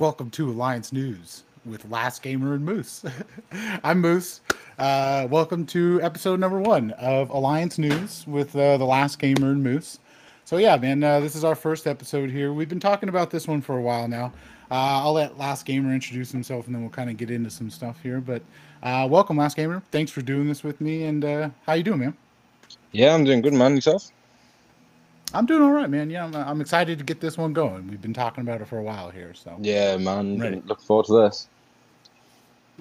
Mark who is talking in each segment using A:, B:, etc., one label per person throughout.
A: Welcome to Alliance News with Last Gamer and Moose. I'm Moose. Uh, welcome to episode number one of Alliance News with uh, the Last Gamer and Moose. So yeah, man, uh, this is our first episode here. We've been talking about this one for a while now. Uh, I'll let Last Gamer introduce himself, and then we'll kind of get into some stuff here. But uh, welcome, Last Gamer. Thanks for doing this with me. And uh, how you doing, man?
B: Yeah, I'm doing good, man. Yourself?
A: I'm doing all right, man. Yeah, I'm, I'm excited to get this one going. We've been talking about it for a while here, so
B: Yeah, man.
A: Ready.
B: Looking forward to this.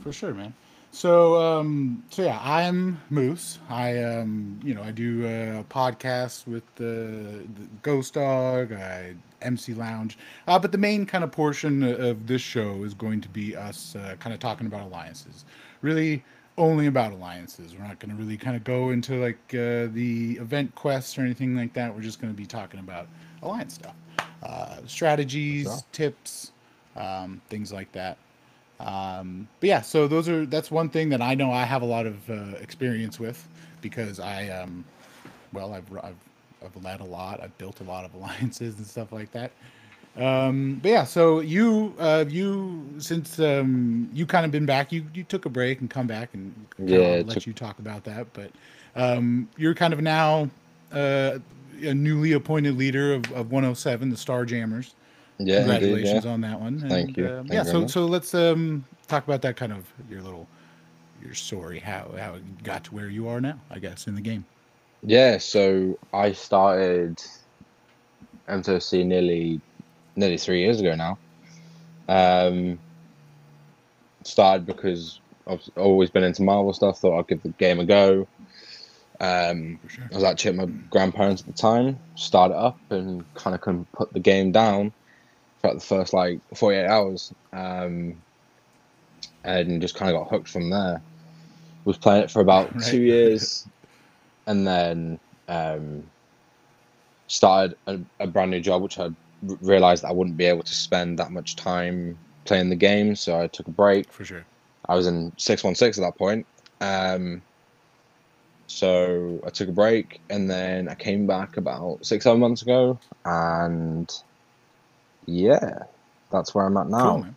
A: for sure, man. So, um, so yeah, I'm Moose. I, um, you know, I do a podcast with the, the Ghost Dog, I MC Lounge, uh, but the main kind of portion of this show is going to be us uh, kind of talking about alliances. Really, only about alliances. We're not going to really kind of go into like uh, the event quests or anything like that. We're just going to be talking about alliance stuff, uh, strategies,
B: Sure.
A: tips, um, things like that. Um, but yeah, so those are that's one thing that I know I have a lot of uh, experience with because I, um, well, I've, I've I've led a lot, I've built a lot of alliances and stuff like that. Um, but yeah, so you uh, you since um, you kind of been back, you you took a break and come back and
B: Yeah,
A: let
B: took-
A: you talk about that. But um, you're kind of now uh, a newly appointed leader of, of 107, the Star Jammers
B: Yeah, indeed,
A: congratulations
B: yeah.
A: on that one.
B: Thank you. Thank
A: yeah,
B: you
A: so
B: much.
A: so let's um talk about that kind of your little your story, how how it got to where you are now, I guess, in the game.
B: Yeah, so I started MCOC nearly nearly three years ago now. Um, started because I've always been into Marvel stuff. Thought I'd give the game a go. Um,
A: sure.
B: I was actually at my grandparents at the time. Started up and kind of couldn't put the game down for the first like 48 hours. Um, and just kind of got hooked from there. Was playing it for about
A: Right.
B: two years, and then um, started a, a brand new job, which I realized I wouldn't be able to spend that much time playing the game. So I took a break.
A: For sure.
B: I was in 616 at that point. Um, so I took a break and then I came back about six, seven months ago. And yeah, that's where I'm at now.
A: Cool.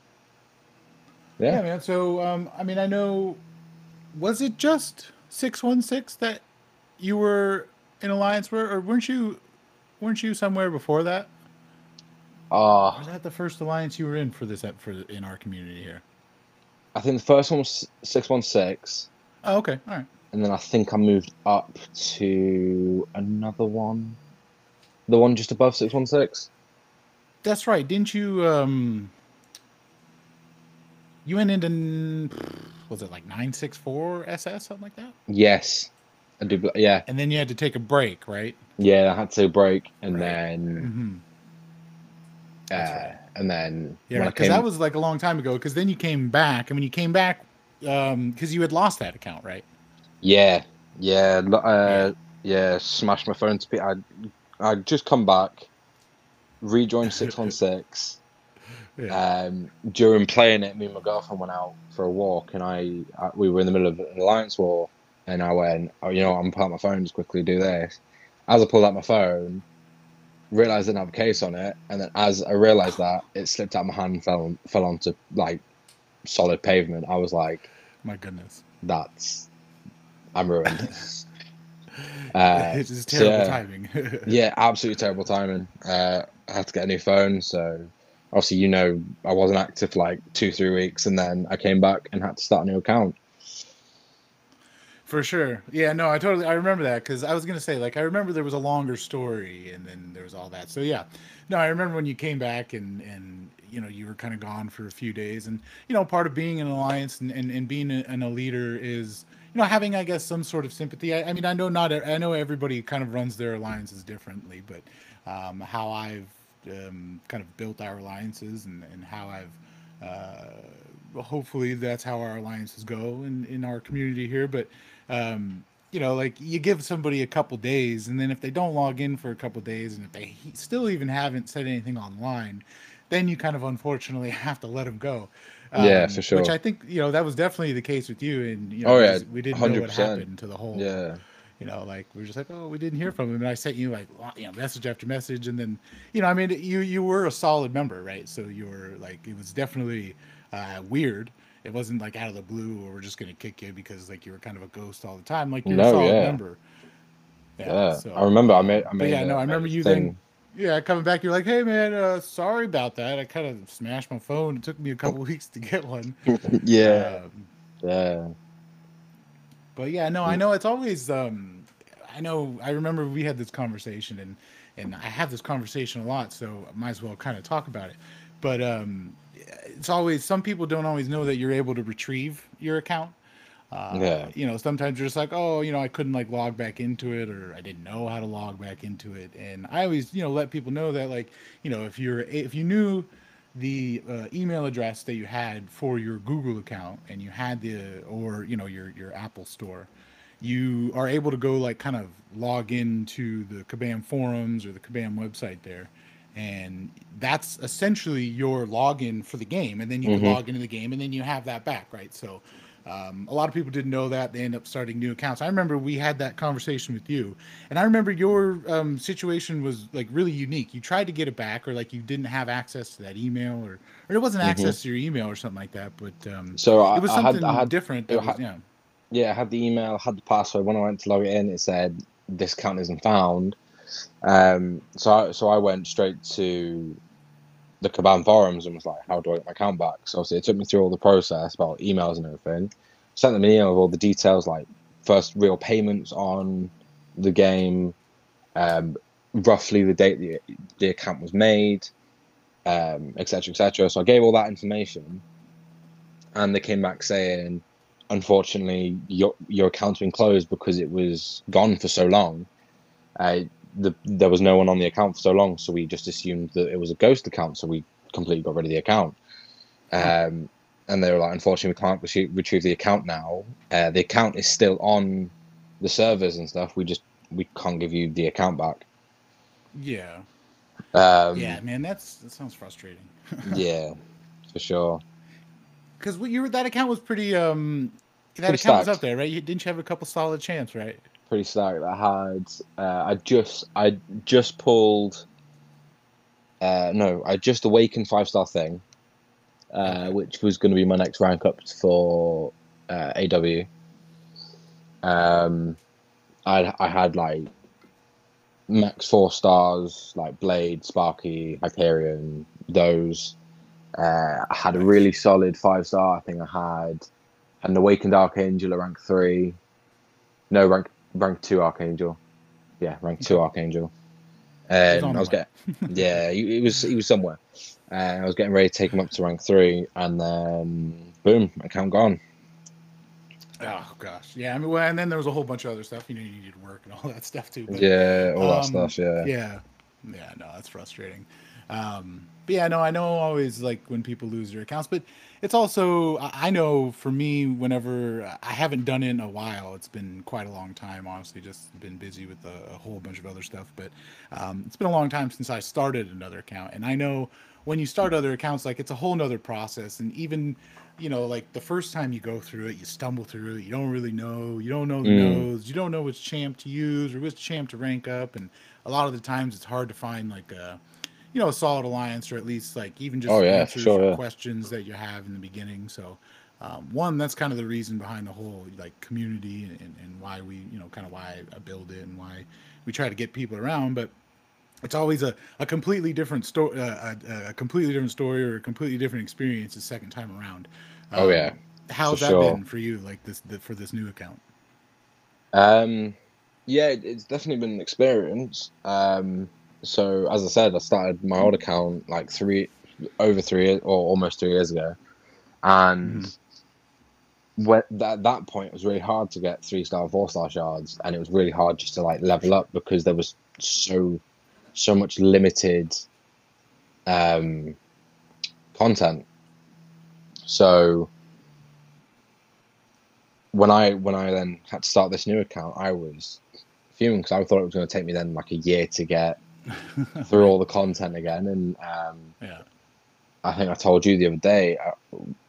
A: Yeah.
B: Yeah.
A: man. So um I mean I know was it just 616 that you were in alliance with or weren't you weren't you somewhere before that?
B: Uh,
A: was that the first alliance you were in for this for in our community here?
B: I think the first one was 616.
A: Oh, okay. All right.
B: And then I think I moved up to another one. The one just above 616.
A: That's right. Didn't you um you went into was it like 964 SS something like that?
B: Yes. I do. Yeah.
A: And then you had to take a break, right?
B: Yeah. I had to break and
A: Right.
B: then.
A: Mhm. That's
B: Uh,
A: right.
B: and then
A: Yeah, because
B: came,
A: that was like a long time ago. Because then you came back, and when you came back, because you had lost that account, right?
B: yeah, yeah, uh, yeah, smashed my phone to pe- I, I just come back, rejoined six one six.
A: Yeah.
B: Um, during playing it, me and my girlfriend went out for a walk, and I, I we were in the middle of an alliance war, and I went, oh, you know, what, I'm out my phone, just quickly do this. As I pulled out my phone, realized I didn't have a case on it, and then as I realized that, it slipped out of my hand, and fell fell onto like solid pavement. I was like,
A: My goodness,
B: that's I'm ruined. uh,
A: it's just
B: so
A: terrible
B: yeah.
A: timing.
B: yeah, absolutely terrible timing. Uh, I had to get a new phone, so obviously you know I wasn't active for like two, three weeks, and then I came back and had to start a new account.
A: For sure. Yeah, no, I totally I remember that because I was gonna say like I remember there was a longer story and then there was all that. So yeah, no, I remember when you came back and and you know you were kind of gone for a few days and you know part of being an alliance and and, and being a, an a leader is you know having I guess some sort of sympathy. I, I mean I know not I know everybody kind of runs their alliances differently, but um, how I've um, kind of built our alliances and and how I've uh, hopefully that's how our alliances go in in our community here, but um, you know, like you give somebody a couple days, and then if they don't log in for a couple days, and if they still even haven't said anything online, then you kind of unfortunately have to let them go.
B: Yeah,
A: Um,
B: for sure.
A: Which I think you know that was definitely the case with you, and you know,
B: Oh, yeah,
A: we didn't know what happened to the whole
B: Yeah,
A: you know, like we are just like, oh, we didn't hear from him, and I sent you like, you know, message after message, and then, you know, I mean, you you were a solid member, right? So you were like, it was definitely uh, weird. It wasn't like out of the blue, or we're just gonna kick you because like you were kind of a ghost all the time. Like you're no, a solid yeah. member.
B: Yeah, yeah. So, I remember. I made. I made.
A: yeah, a, no, I remember you thing. then. Yeah, coming back, you're like, "Hey, man, uh, sorry about that. I kind of smashed my phone. It took me a couple weeks to get one."
B: yeah, um, yeah.
A: But yeah, no, I know it's always. Um, I know. I remember we had this conversation, and and I have this conversation a lot, so I might as well kind of talk about it. But um, it's always some people don't always know that you're able to retrieve your account. Uh, yeah. You know, sometimes you're just like, oh, you know, I couldn't like log back into it, or I didn't know how to log back into it. And I always, you know, let people know that, like, you know, if you're if you knew the uh, email address that you had for your Google account and you had the or you know your your Apple store, you are able to go like kind of log into the Kabam forums or the Kabam website there, and that's essentially your login for the game. And then you mm-hmm. can log into the game, and then you have that back, right? So um, a lot of people didn't know that. They end up starting new accounts. I remember we had that conversation with you, and I remember your um, situation was like really unique. You tried to get it back, or like you didn't have access to that email, or or it wasn't mm-hmm. access to your email or something like that. But um,
B: so I,
A: it was something I had, I had, different. Was, had, yeah,
B: yeah, I had the email, had the password. When I went to log it in, it said this account isn't found. Um, so I, so I went straight to the Kabam forums and was like, how do I get my account back? So obviously it took me through all the process about emails and everything. Sent them an email with all the details, like first real payments on the game, um, roughly the date the, the account was made, etc., um, etc. Et so I gave all that information, and they came back saying, unfortunately, your your account's been closed because it was gone for so long. Uh, the there was no one on the account for so long, so we just assumed that it was a ghost account, so we completely got rid of the account. Um, and they were like, unfortunately, we can't retrieve, retrieve the account now. Uh, the account is still on the servers and stuff. We just we can't give you the account back.
A: Yeah.
B: Um,
A: yeah, man, that's that sounds frustrating.
B: yeah, for sure.
A: Because you that account was pretty um that account stacked. was up there, right? You, didn't you have a couple solid champs, right?
B: Pretty stacked. I had uh, I just I just pulled uh, no, I just awakened five star thing, uh, which was going to be my next rank up for uh, AW. Um, I I had like max four stars like Blade, Sparky, Hyperion, those. Uh, I had a really solid five star. I think I had an Awakened Archangel at rank three. No, rank rank two Archangel. Yeah, rank two Archangel. And I was getting, yeah, he, he, was he was somewhere. And I was getting ready to take him up to rank three, and then boom, account gone.
A: Oh gosh, yeah. I mean, well, and then there was a whole bunch of other stuff. You know, you needed work and all that stuff too.
B: But, yeah, all um, that stuff. Yeah.
A: Yeah, yeah. No, that's frustrating. Um, but yeah, no, I know always like when people lose their accounts, but it's also I know for me whenever I haven't done it in a while. It's been quite a long time. Honestly, just been busy with a, a whole bunch of other stuff. But um, it's been a long time since I started another account, and I know when you start other accounts, like it's a whole nother process. And even you know, like the first time you go through it, you stumble through it. You don't really know. You don't know the mm. nodes. You don't know which champ to use or which champ to rank up. And a lot of the times, it's hard to find like a you know, a solid alliance or at least like even just oh, yeah, answers sure, yeah. questions that you have in the beginning. So, um, one, that's kind of the reason behind the whole like community and, and why we, you know, kind of why I build it and why we try to get people around. But it's always a, a completely different story, uh, a, a, completely different story or a completely different experience the second time around.
B: Um, oh yeah.
A: How's that sure. been for you? Like this, the, for this new account?
B: Um, yeah, it's definitely been an experience. Um, so as I said, I started my old account like three over three or almost three years ago, and mm. when, at that point it was really hard to get three star, four star shards, and it was really hard just to like level up because there was so so much limited um, content. So when I when I then had to start this new account, I was fuming because I thought it was going to take me then like a year to get through all the content again. And um,
A: yeah,
B: I think I told you the other day uh,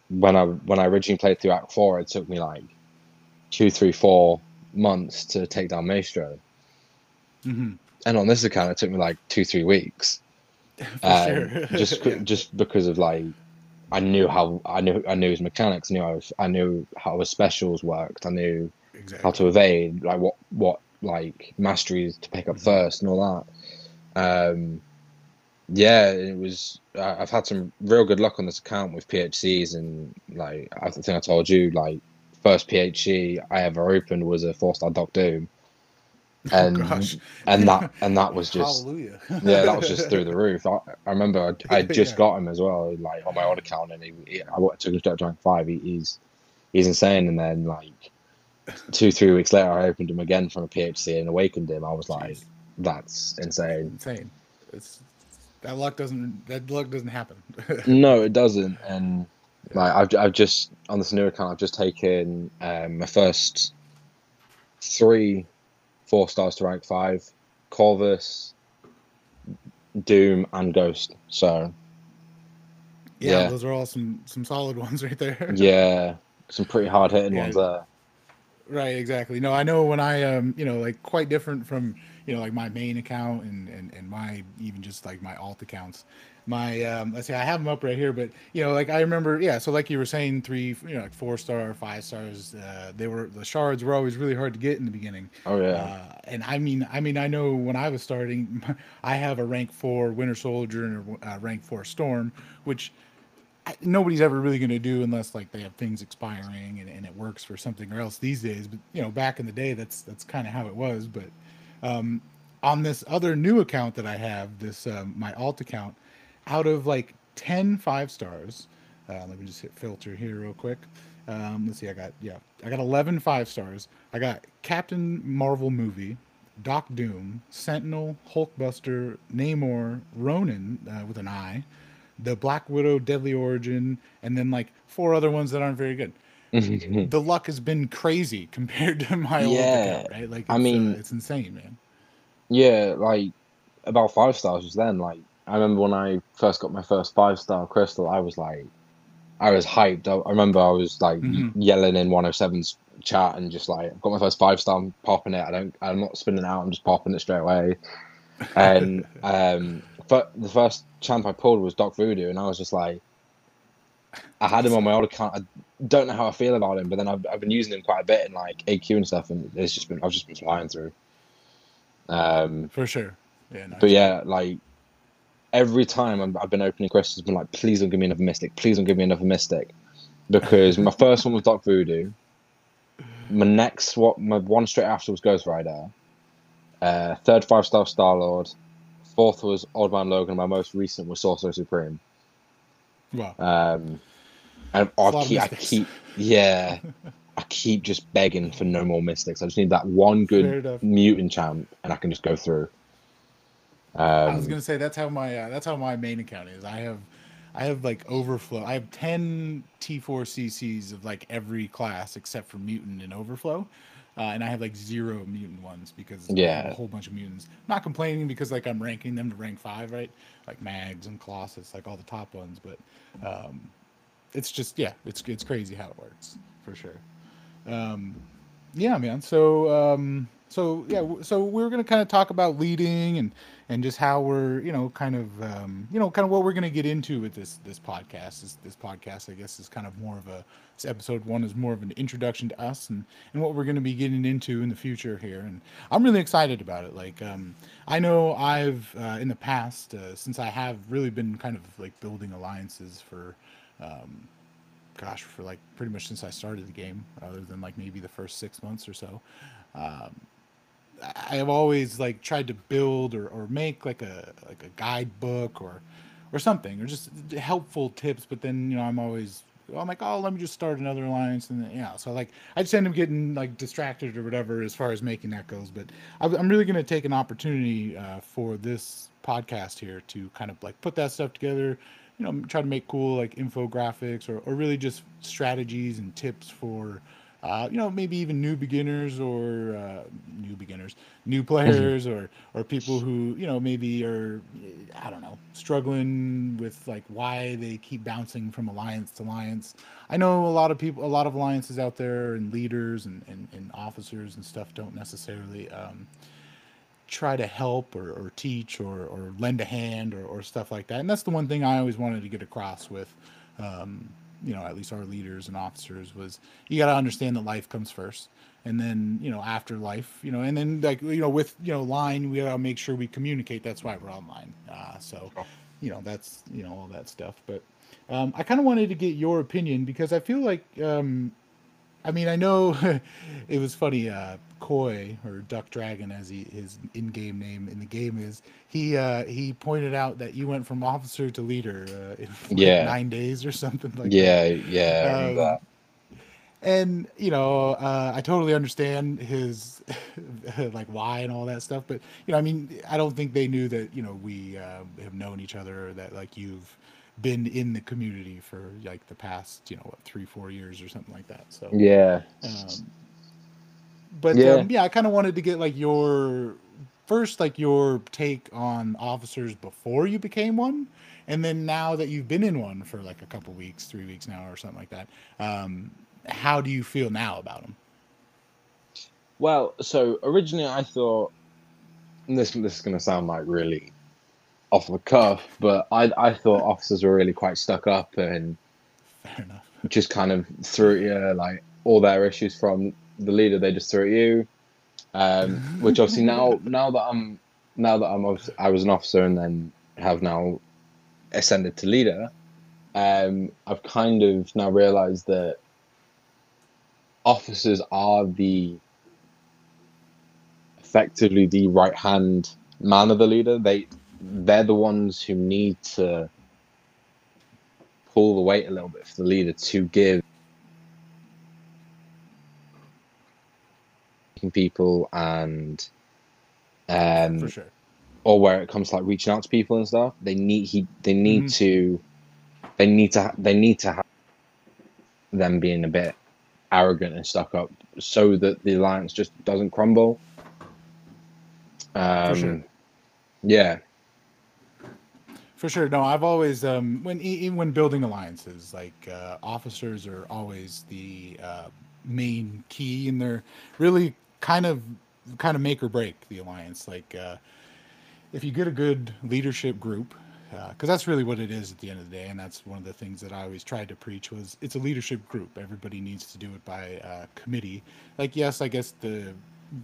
B: when I when I originally played through Act Four, it took me like two, three, four months to take down Maestro.
A: hmm
B: And on this account, it took me like two, three weeks. Um,
A: sure.
B: just just because of like I knew how I knew I knew his mechanics, I knew how, I knew how his specials worked, I knew
A: exactly.
B: how to evade, like what what like masteries to pick up
A: Mhm.
B: first and all that. Um, yeah, it was. I've had some real good luck on this account with PHCs, and like I think I told you, like first PHC I ever opened was a four star Doc Doom, and
A: Oh,
B: and that and that was just
A: Hallelujah.
B: yeah, that was just through the roof. I, I remember I, I just
A: Yeah.
B: got him as well, like on my old account, and he, he I took him straight to rank five. He, he's he's insane. And then like two, three weeks later, I opened him again from a PHC and awakened him. I was like,
A: Jeez.
B: That's insane.
A: insane. It's that luck doesn't that luck doesn't happen.
B: No, it doesn't. And like I've I've just on this new account, I've just taken um, my first three four stars to rank five, Corvus, Doom, and Ghost. So
A: yeah,
B: Yeah.
A: those are all some some solid ones right there.
B: yeah, some pretty hard hitting
A: Yeah.
B: ones there.
A: Right, exactly. No, I know when I um, you know, like quite different from, you know, like my main account and and, and my even just like my alt accounts. My um let's see, I have them up right here, but you know, like I remember, yeah, so like you were saying three, you know, like four star, five stars, uh they were the shards were always really hard to get in the beginning.
B: Oh yeah.
A: Uh, and I mean, I mean, I know when I was starting, I have a rank four Winter Soldier and a uh, rank four Storm, which I, nobody's ever really going to do unless like they have things expiring and, and it works for something or else these days. But you know, back in the day, that's that's kind of how it was. But um, on this other new account that I have, this um, my alt account, out of like 10 five stars, uh, let me just hit filter here real quick. Um, let's see, I got yeah, I got 11 five stars. I got Captain Marvel movie, Doc Doom, Sentinel, Hulkbuster, Namor, Ronin uh, with an I, the Black Widow, Deadly Origin, and then like four other ones that aren't very good. The luck has been crazy compared to my old
B: Yeah,
A: account, right? Like,
B: I mean-
A: uh, it's insane, man.
B: Yeah, like about five stars just then. Like I remember when I first got my first five star crystal, I was like, I was hyped. I, I remember I was like
A: Mhm.
B: yelling in 107's chat and just like, I've got my first five star, I'm popping it. I don't, I'm not spinning out. I'm just popping it straight away. And um, but the first champ I pulled was Doc Voodoo, and I was just like, I had him on my old account. I don't know how I feel about him, but then I've, I've been using him quite a bit in like AQ and stuff, and it's just been I've just been flying through. Um,
A: For sure. Yeah, no,
B: but yeah, like every time I'm, I've been opening crystals, I've been like, please don't give me another mystic. Please don't give me another mystic, because my first one was Doc Voodoo. My next, what my one straight after was Ghost Rider. Uh, third five star Star Lord. Fourth was Old Man Logan. My most recent was Sorcerer Supreme.
A: Wow.
B: Um, and I keep, I keep, yeah, I keep just begging for no more mystics. I just need that one good mutant champ, and I can just go through. Um,
A: I was gonna say that's how my uh, that's how my main account is. I have I have like overflow. I have ten T4 CCs of like every class except for mutant and overflow. Uh, and I have like zero mutant ones because
B: Yeah.
A: a whole bunch of mutants. not complaining because like I'm ranking them to rank five, right? Like Mags and Colossus, like all the top ones. But um, it's just yeah, it's it's crazy how it works for sure. Um, yeah, man. So, um, so yeah, so we are gonna kind of talk about leading and and just how we're, you know, kind of, um, you know, kind of what we're gonna get into with this this podcast. This this podcast, I guess, is kind of more of a this episode one is more of an introduction to us and and what we're gonna be getting into in the future here. And I'm really excited about it. Like, um, I know I've uh, in the past, uh, since I have really been kind of like building alliances for. Um, gosh, for like pretty much since I started the game, other than like maybe the first six months or so. Um, I have always like tried to build or, or make like a like a guidebook or or something or just helpful tips. But then you know I'm always I'm like oh let me just start another alliance and then, yeah so like I just end up getting like distracted or whatever as far as making that goes. But I'm really going to take an opportunity uh, for this podcast here to kind of like put that stuff together you know try to make cool like infographics or, or really just strategies and tips for uh, you know, maybe even new beginners or uh, new beginners, new players, or or people who you know maybe are, I don't know, struggling with like why they keep bouncing from alliance to alliance. I know a lot of people, a lot of alliances out there, and leaders and and, and officers and stuff don't necessarily. Um, try to help or, or teach or, or lend a hand or, or stuff like that and that's the one thing i always wanted to get across with um, you know, at least our leaders and officers was you got to understand that life comes first. And then, you know, after life, you know, and then like, you know, with, you know, line, we got to make sure we communicate. That's why we're online. Uh, so, you know, that's, you know, all that stuff. But um, I kind of wanted to get your opinion because I feel like um, I mean, I know it was funny. Uh, Koi or Duck Dragon, as he his in-game name in the game is, he uh, he pointed out that you went from officer to leader uh, in like
B: Yeah,
A: nine days or something like that.
B: yeah, yeah.
A: Um, and you know, uh, I totally understand his like why and all that stuff. But you know, I mean, I don't think they knew that you know we uh, have known each other or that like you've been in the community for like the past you know what three four years or something like that. So.
B: Yeah,
A: Um, but
B: yeah.
A: um, yeah, I kind of wanted to get like your first, like your take on officers before you became one, and then now that you've been in one for like a couple weeks, three weeks now, or something like that. Um, how do you feel now about them?
B: Well, so originally I thought this this is gonna sound like really off the cuff, but I I thought officers were really quite stuck up and
A: Fair enough.
B: just kind of threw you like all their issues from the leader they just threw at you. Um, which obviously now now that I'm now that I'm I was an officer and then have now ascended to leader, um, I've kind of now realised that officers are the effectively the right hand man of the leader. They they're the ones who need to pull the weight a little bit for the leader to give people and
A: For
B: um
A: sure.
B: or where it comes to like reaching out to people and stuff they need he they need
A: hmm
B: to they need to they need to have them being a bit arrogant and stuck up so that the alliance just doesn't crumble
A: For sure.
B: um yeah
A: For sure. No, I've always um when even when building alliances, like uh, officers are always the uh, main key, and they're really kind of kind of make or break the alliance. Like uh, if you get a good leadership group, because that's really what it is at the end of the day, and that's one of the things that I always tried to preach was it's a leadership group. Everybody needs to do it by uh, committee. Like yes, I guess the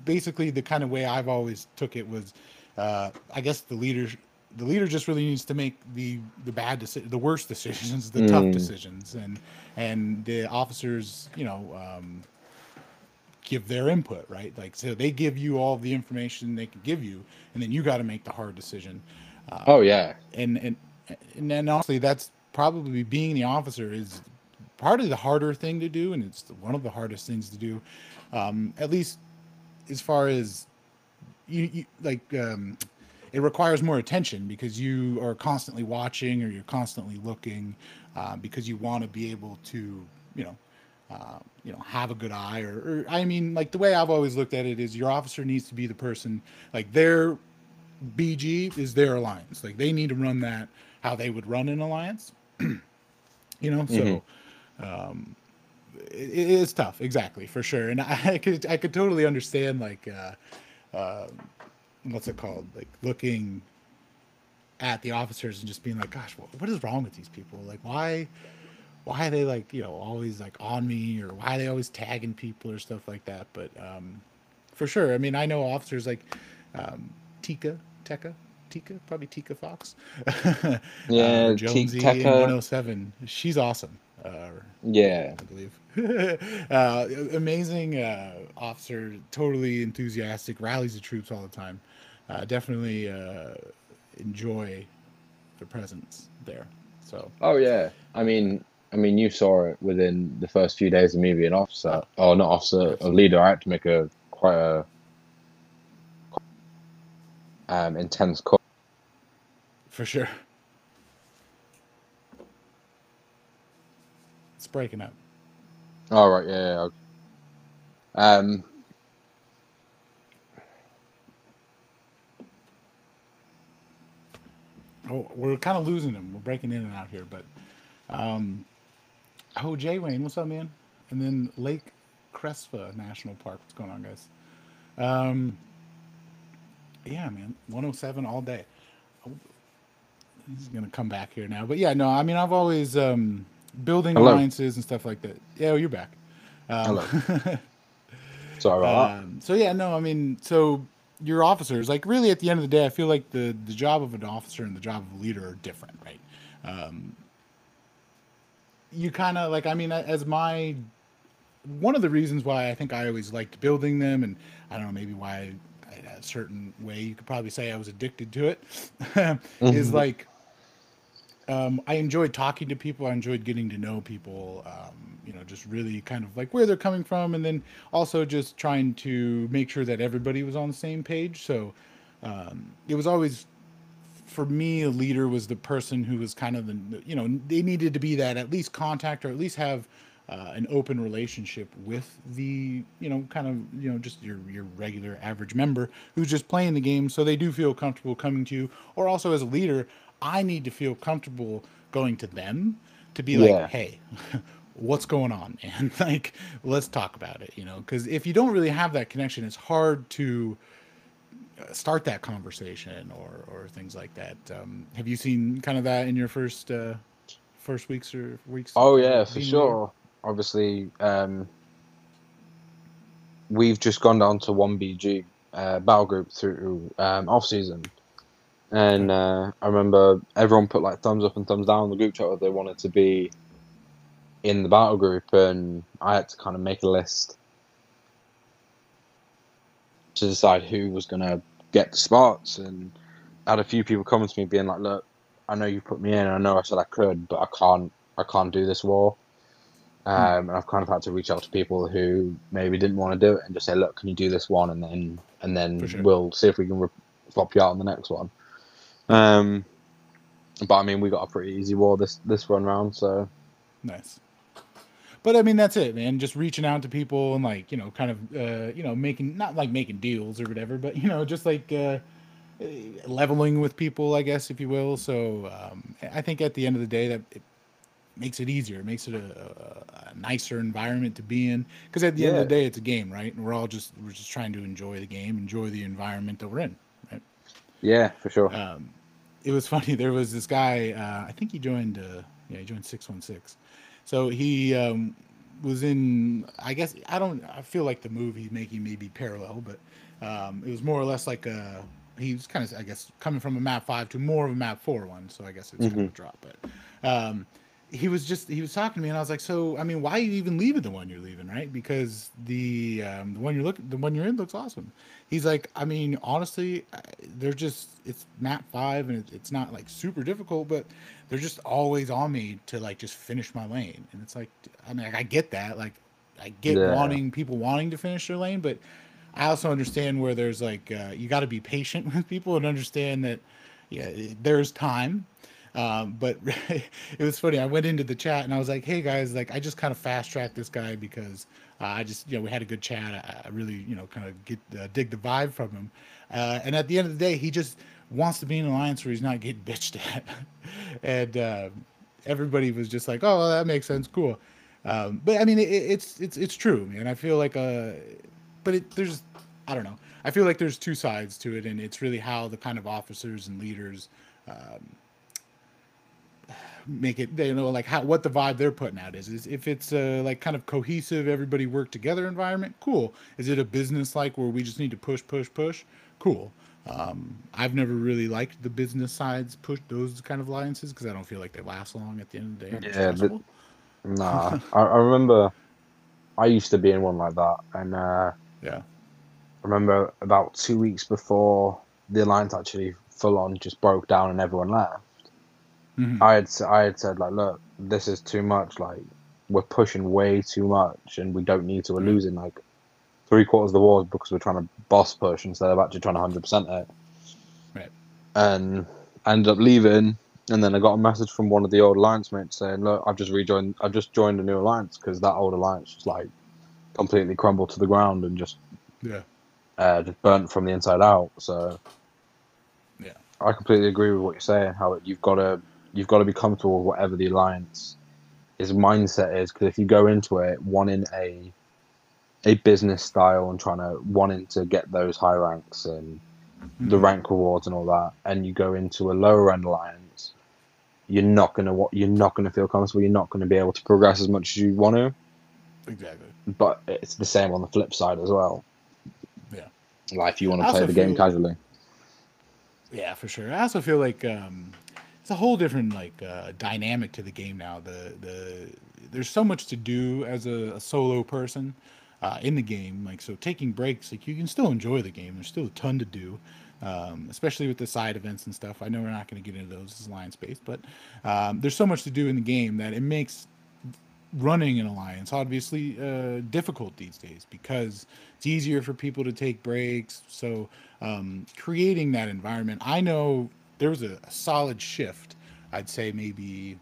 A: basically the kind of way I've always took it was, uh, I guess the leader the leader just really needs to make the the bad deci- the worst decisions, the tough
B: mm,
A: decisions, and and the officers, you know. Um, give their input, right? Like, so they give you all the information they can give you, and then you got to make the hard decision.
B: oh
A: Um,
B: yeah
A: and and and then honestly, that's probably being the officer is part of the harder thing to do, and it's one of the hardest things to do. Um, at least as far as you, you like, um, it requires more attention because you are constantly watching or you're constantly looking uh, because you want to be able to, you know, uh, you know, have a good eye or, or I mean, like the way I've always looked at it is your officer needs to be the person like their BG is their alliance. Like they need to run that how they would run an alliance, you know. So um, it's tough, exactly for sure. And I, I could I could totally understand like uh, uh, what's it called, like looking at the officers and just being like, gosh, what, what is wrong with these people? Like why why are they like you know always like on me or why are they always tagging people or stuff like that? But um, for sure, I mean I know officers like um, Tika Tekka. Tika, probably Tika Fox, uh,
B: yeah T-
A: Jonesy in 107. She's awesome. Uh,
B: yeah
A: I believe. uh, amazing uh, officer, totally enthusiastic, rallies the troops all the time. Uh, definitely uh, enjoy the presence there. So,
B: oh yeah I mean I mean you saw it within the first few days of me being officer or not officer a leader I had to make a quite a um intense call
A: for sure. It's breaking up.
B: all right yeah, yeah Um,
A: Oh, we're kind of losing him. We're breaking in and out here, but um, oh, Jay Wayne, what's up, man? And then Lake Crespa National Park. What's going on, guys? Um, yeah, man, 107 all day. Oh, he's gonna come back here now, but yeah, no, I mean, I've always um, building
B: Hello.
A: alliances and stuff like that. Yeah, oh, you're back. Um,
B: sorry about that.
A: um, so yeah, no, I mean, so your officers, like really at the end of the day, I feel like the the job of an officer and the job of a leader are different, right? Um, you kind of like, I mean, as my one of the reasons why I think I always liked building them, and I don't know, maybe why I, a certain way you could probably say I was addicted to it, is
B: Mhm.
A: like um, I enjoyed talking to people. I enjoyed getting to know people. Um, you know, just really kind of like where they're coming from, and then also just trying to make sure that everybody was on the same page. So um, it was always for me a leader was the person who was kind of the you know they needed to be that at least contact or at least have uh, an open relationship with the you know kind of you know just your your regular average member who's just playing the game so they do feel comfortable coming to you or also as a leader i need to feel comfortable going to them to be like
B: Yeah.
A: hey what's going on and like let's talk about it you know? Because if you don't really have that connection it's hard to uh, start that conversation or or things like that. Um, have you seen kind of that in your first uh first weeks or weeks
B: Oh yeah, for sure. Obviously, um, we've just gone down to one BG uh, battle group through um, off season, and uh, I remember everyone put like thumbs up and thumbs down in the group chat whether they wanted to be in the battle group, and I had to kind of make a list to decide who was gonna get the spots, and I had a few people coming to me being like, "Look, I know you put me in. I know I said I could, but I can't. I can't do this war." Um, and I've kind of had to reach out to people who maybe didn't want to do it and just say, "Look, can you do this one?" And then and then
A: sure.
B: we'll see if we can re- swap you out on the next one. Um, but I mean, we got a pretty easy war this this run round, so
A: Nice. But I mean, that's it, man. Just reaching out to people and like, you know, kind of, uh, you know, making not like making deals or whatever, but you know, just like uh, leveling with people, I guess, if you will. So um, I think at the end of the day, that it makes it easier. It makes it a, a, a nicer environment to be in. Because at the end of the day, it's a game, right? And we're all just we're just trying to enjoy the game, enjoy the environment that we're in, right?
B: yeah, for sure.
A: um, it was funny. There was this guy. Uh, I think he joined. Uh, yeah, he joined six one six. So he um, was in. I guess I don't. I feel like the move he's making may be parallel, but um, it was more or less like a. He was kind of, I guess, coming from a map five to more of a map four one. So I guess it's kind of a drop, but um, he was just he was talking to me, and I was like, so I mean, why are you even leaving the one you're leaving, right? Because the um, the one you're looking, the one you're in looks awesome. He's like, I mean, honestly, they're just it's map five, and it's not like super difficult, but they're just always on me to like just finish my lane, and it's like, I mean, I get that, like, I get
B: Yeah.
A: wanting people wanting to finish their lane, but I also understand where there's like uh, you got to be patient with people and understand that yeah, there's time. Um, but it was funny. I went into the chat and I was like, "Hey guys, like I just kind of fast tracked this guy because uh, I just you know we had a good chat. I, I really you know kind of get uh, dig the vibe from him. Uh, and at the end of the day, he just wants to be in an alliance where he's not getting bitched at. and uh, everybody was just like, "Oh, well, that makes sense. Cool." Um, but I mean, it, it's it's it's true, man. I feel like uh, but it, there's I don't know. I feel like there's two sides to it, and it's really how the kind of officers and leaders um, make it. They know like how what the vibe they're putting out is. Is if it's a like kind of cohesive, everybody work together environment. Cool. Is it a business like where we just need to push, push, push? Cool. Um, I've never really liked the business sides push those kind of alliances because I don't feel like they last long at the end of the day.
B: Yeah, but- Nah, I, I remember I used to be in one like that, and uh,
A: yeah.
B: I remember about two weeks before the alliance actually full on just broke down and everyone left.
A: Mhm.
B: I had I had said like, look, this is too much. Like, we're pushing way too much, and we don't need to. We're losing like three quarters of the wars because we're trying to boss push instead of actually trying to hundred percent it.
A: Right.
B: And I ended up leaving, and then I got a message from one of the old alliance mates saying, "Look, I've just rejoined. I've just joined a new alliance because that old alliance was like completely crumbled to the ground and just
A: Yeah.
B: uh, just burnt from the inside out. So
A: Yeah.
B: I completely agree with what you're saying. How you've got to you've got to be comfortable with whatever the alliance his mindset is. Because if you go into it wanting a a business style and trying to wanting to get those high ranks and the
A: Mhm.
B: rank rewards and all that, and you go into a lower end alliance, you're not gonna you're not gonna feel comfortable. You're not gonna be able to progress as much as you want to.
A: Exactly.
B: But it's the same on the flip side as well.
A: Yeah.
B: Like if you want to play the game
A: feel-
B: casually.
A: Yeah, for sure. I also feel like um, it's a whole different like uh, dynamic to the game now. The the there's so much to do as a, a solo person uh, in the game. Like so, taking breaks, like you can still enjoy the game. There's still a ton to do, um, especially with the side events and stuff. I know we're not going to get into those as alliance based, but um, there's so much to do in the game that it makes running an alliance obviously uh, difficult these days because it's easier for people to take breaks. So um, creating that environment, I know there was a, a solid shift. I'd say maybe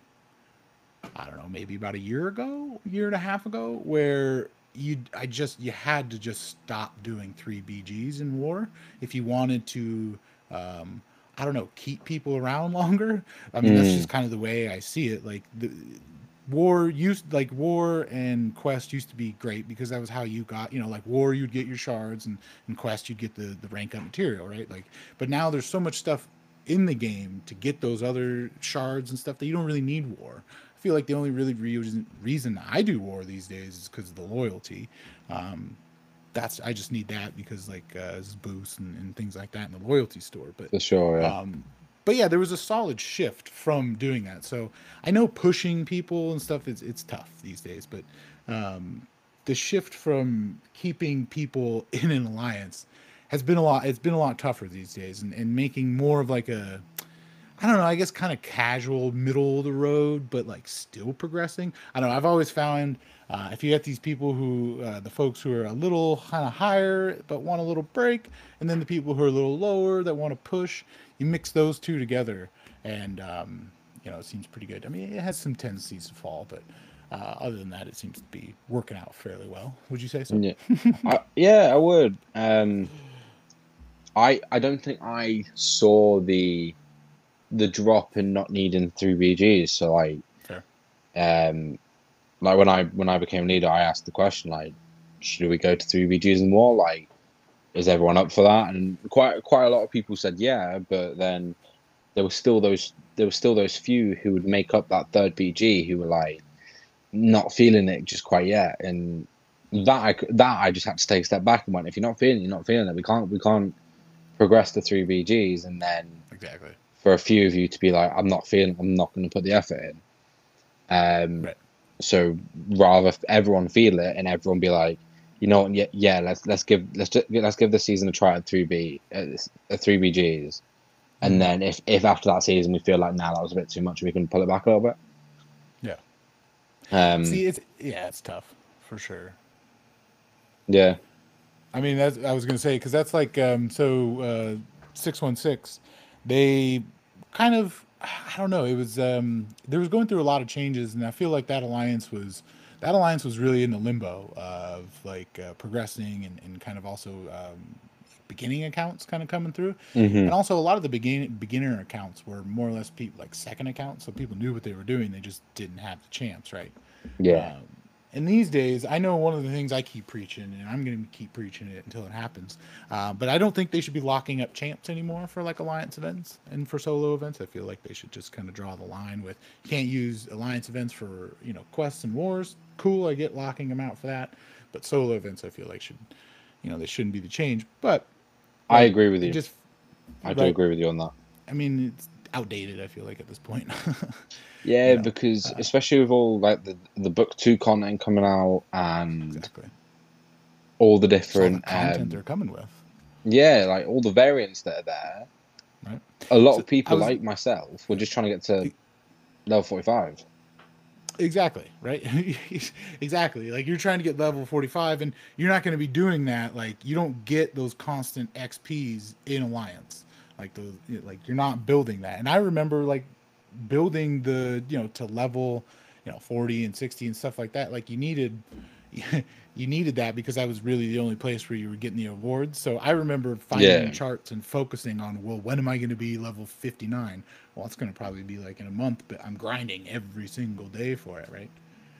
A: I don't know, maybe about a year ago, year and a half ago, where you I just you had to just stop doing three BGs in war if you wanted to um I don't know, keep people around longer. I mean, that's
B: Mm.
A: just kind of the way I see it. Like the war used like war and quest used to be great because that was how you got you know like war you'd get your shards and, and quest you'd get the the rank up material right like but now there's so much stuff in the game to get those other shards and stuff that you don't really need war i feel like the only really reason reason i do war these days is because of the loyalty um that's i just need that because like uh it's boosts and, and things like that in the loyalty store but
B: For sure, yeah.
A: um, but yeah, there was a solid shift from doing that. So I know pushing people and stuff is it's tough these days, but um, the shift from keeping people in an alliance has been a lot. It's been a lot tougher these days, and, and making more of like a I don't know, I guess kind of casual, middle of the road, but like still progressing. I don't know. I've always found uh, if you get these people who, uh, the folks who are a little kind of higher but want a little break, and then the people who are a little lower that want to push, you mix those two together, and um, you know it seems pretty good. I mean, it has some tendencies to fall, but uh, other than that, it seems to be working out fairly well. Would you say so?
B: Yeah, I, yeah, I would. Um, I I don't think I saw the the drop in not needing three BGs. So like,
A: Fair.
B: um, like when I when I became leader, I asked the question like, should we go to three BGs and more? Like, is everyone up for that? And quite quite a lot of people said yeah, but then there were still those there were still those few who would make up that third BG who were like not feeling it just quite yet, and that I that I just had to take a step back and went, if you're not feeling, it, you're not feeling it. We can't we can't progress to three BGs, and then
A: Exactly.
B: for a few of you to be like, I'm not feeling, I'm not going to put the effort in. Um,
A: Right.
B: so rather everyone feel it and everyone be like, you know, yeah, yeah, let's let's give let's ju- let's give the season a try at three B at three BGs, and
A: Mhm.
B: then if if after that season we feel like now that was a bit too much, we can pull it back a little bit.
A: Yeah.
B: Um.
A: See, it's yeah, it's tough for sure.
B: yeah.
A: I mean, that's I was gonna say because that's like um, so six one six. They kind of I don't know. It was um, there was going through a lot of changes, and I feel like that alliance was that alliance was really in the limbo of like uh, progressing and, and kind of also um, beginning accounts kind of coming through,
B: hmm
A: and also a lot of the begin beginner accounts were more or less people like second accounts, so people knew what they were doing. They just didn't have the chance, right?
B: Yeah.
A: Um, and these days, I know one of the things I keep preaching, and I'm going to keep preaching it until it happens. Uh, but I don't think they should be locking up champs anymore for like alliance events and for solo events. I feel like they should just kind of draw the line with can't use alliance events for you know quests and wars. Cool, I get locking them out for that, but solo events I feel like should you know they shouldn't be the change. But
B: I
A: like,
B: agree with you.
A: just
B: I do
A: right.
B: agree with you on that.
A: I mean it's outdated. I feel like at this point.
B: Yeah,
A: know,
B: because
A: uh,
B: especially with all like the the book two content coming out and
A: exactly.
B: all the
A: It's all the
B: different
A: content
B: um,
A: they're coming with.
B: yeah, like all the variants that are there.
A: Right.
B: A lot
A: So,
B: of people
A: was-
B: like myself were just trying to get to level forty five.
A: Exactly, right? exactly. Like you're trying to get level 45 and you're not going to be doing that like you don't get those constant XPs in alliance. Like those like you're not building that. And I remember like building the, you know, to level, you know, 40 and 60 and stuff like that. Like you needed you needed that because that was really the only place where you were getting the awards. So I remember finding
B: Yeah.
A: charts and focusing on, well, when am I going to be level 59? Well, it's going to probably be like in a month, but I'm grinding every single day for it, right?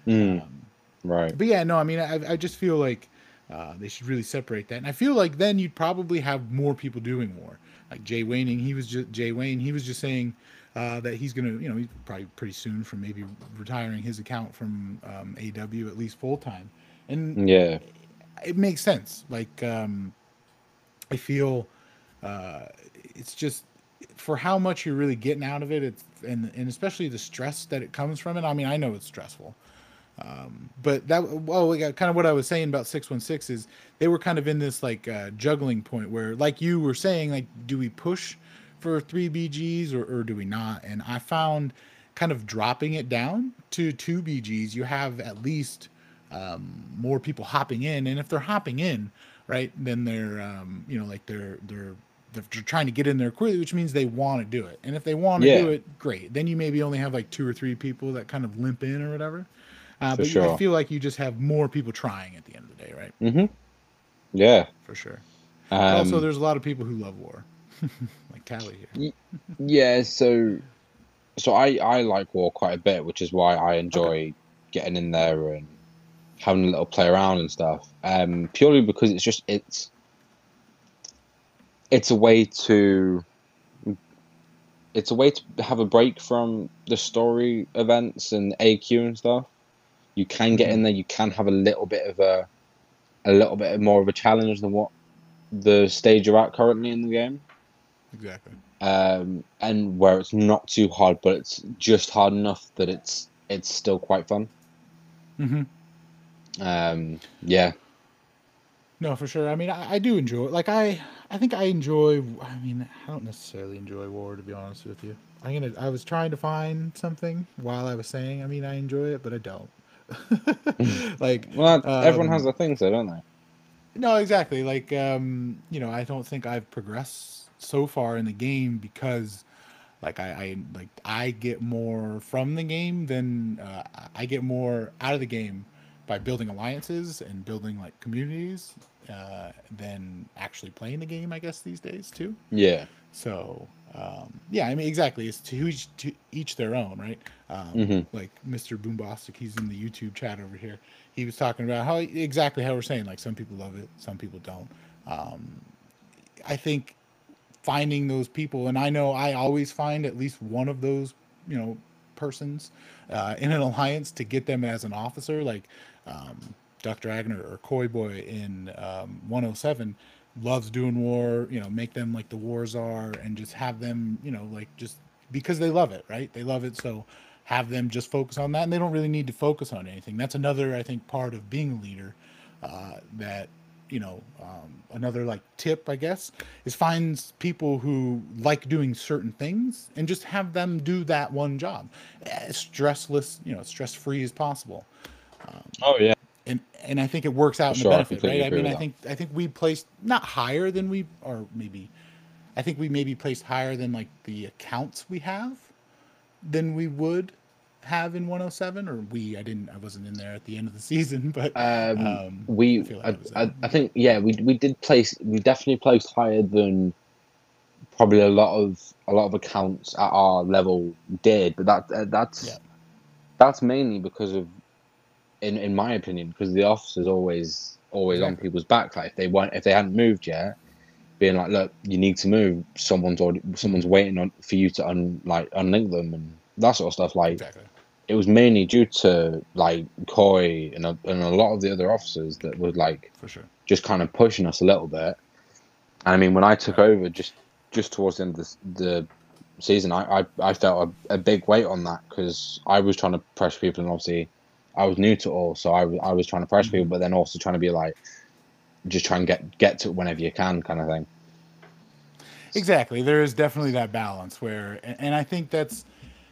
B: Mm,
A: Um,
B: right.
A: but yeah, no, I mean, I, I just feel like uh, they should really separate that, and I feel like then you'd probably have more people doing more. Like Jay Waning, he was just Jay Wayne, he was just saying uh, that he's gonna, you know, he's probably pretty soon from maybe retiring his account from um, AW at least full time, and
B: Yeah.
A: it makes sense. Like, um, I feel uh, it's just for how much you're really getting out of it. It's and and especially the stress that it comes from it. I mean, I know it's stressful, um, but that well, we got kind of what I was saying about six one six is they were kind of in this like uh, juggling point where, like you were saying, like do we push for three BGs or, or do we not? And I found kind of dropping it down to two BGs, you have at least um, more people hopping in, and if they're hopping in, right, then they're um, you know like they're they're they're trying to get in there quickly, which means they want to do it. And if they want to
B: Yeah.
A: do it, great. Then you maybe only have like two or three people that kind of limp in or whatever. Uh, but you- I feel like you just have more people trying at the end of the day, right?
B: Mm-hmm. Yeah.
A: For sure.
B: Um,
A: also, there's a lot of people who love war, like Tally here.
B: Yeah, so so I I like war quite a bit, which is why I enjoy getting in there and having a little play around and stuff. Um, purely because it's just it's it's a way to it's a way to have a break from the story events and AQ and stuff. You can get in there. You can have a little bit of a a little bit more of a challenge than what the stage you're at currently in the game
A: Exactly.
B: um, and where it's not too hard, but it's just hard enough that it's it's still quite fun.
A: hmm
B: Um, yeah,
A: No, for sure. I mean, I, I do enjoy. Like, I, I think I enjoy. I mean, I don't necessarily enjoy war, to be honest with you. I'm gonna. I was trying to find something while I was saying. I mean, I enjoy it, but I don't. like,
B: well, everyone
A: Um,
B: has their things, though, don't they?
A: no, exactly. Like, um, you know, I don't think I've progressed so far in the game because, like, I, I like I get more from the game than uh, I get more out of the game by building alliances and building like communities uh, than actually playing the game. I guess these days too.
B: Yeah,
A: So um, yeah, I mean exactly. It's to each to each their own, right? Um,
B: Mhm.
A: Like Mr. Boombastic, he's in the YouTube chat over here. He was talking about how exactly how we're saying like some people love it, some people don't. Um, I think finding those people, and I know I always find at least one of those, you know, persons uh, in an alliance to get them as an officer, like um, Dr. Agner or Coy Boy in um, 107 loves doing war, you know, make them like the war czar and just have them, you know, like just because they love it, right? They love it. So have them just focus on that and they don't really need to focus on anything. That's another, I think, part of being a leader uh, that, you know, um, another like tip, I guess, is find people who like doing certain things and just have them do that one job as stressless, you know, stress free as possible
B: Oh yeah.
A: And and I think it works out in
B: Sure,
A: the benefit, right? I mean, I
B: that.
A: think I think we placed not higher than we or maybe I think we maybe placed higher than like the accounts we have than we would have in 107 or we I didn't I wasn't in there at the end of the season, but
B: Um,
A: Um,
B: we,
A: I feel like
B: I, I. I think, yeah, we we did place, we definitely placed higher than probably a lot of a lot of accounts at our level did, but that uh, that's
A: Yeah.
B: that's mainly because of, in in my opinion, because the officer's always always on people's back. Like if they weren't, if they hadn't moved yet, being like, look, you need to move. Someone's already, someone's waiting on for you to un like unlink them and that sort of stuff. Like
A: exactly.
B: it was mainly due to like Coy and a, and a lot of the other officers that were like
A: For sure.
B: just kind of pushing us a little bit. And I mean, when I took over just just towards the end of the, the season, I, I, I felt a, a big weight on that because I was trying to pressure people, and obviously I was new to all, so I, was- I was trying to pressure people, but then also trying to be like, just try and get get to it whenever you can, kind of thing.
A: Exactly. There is definitely that balance where, and, and I think that's,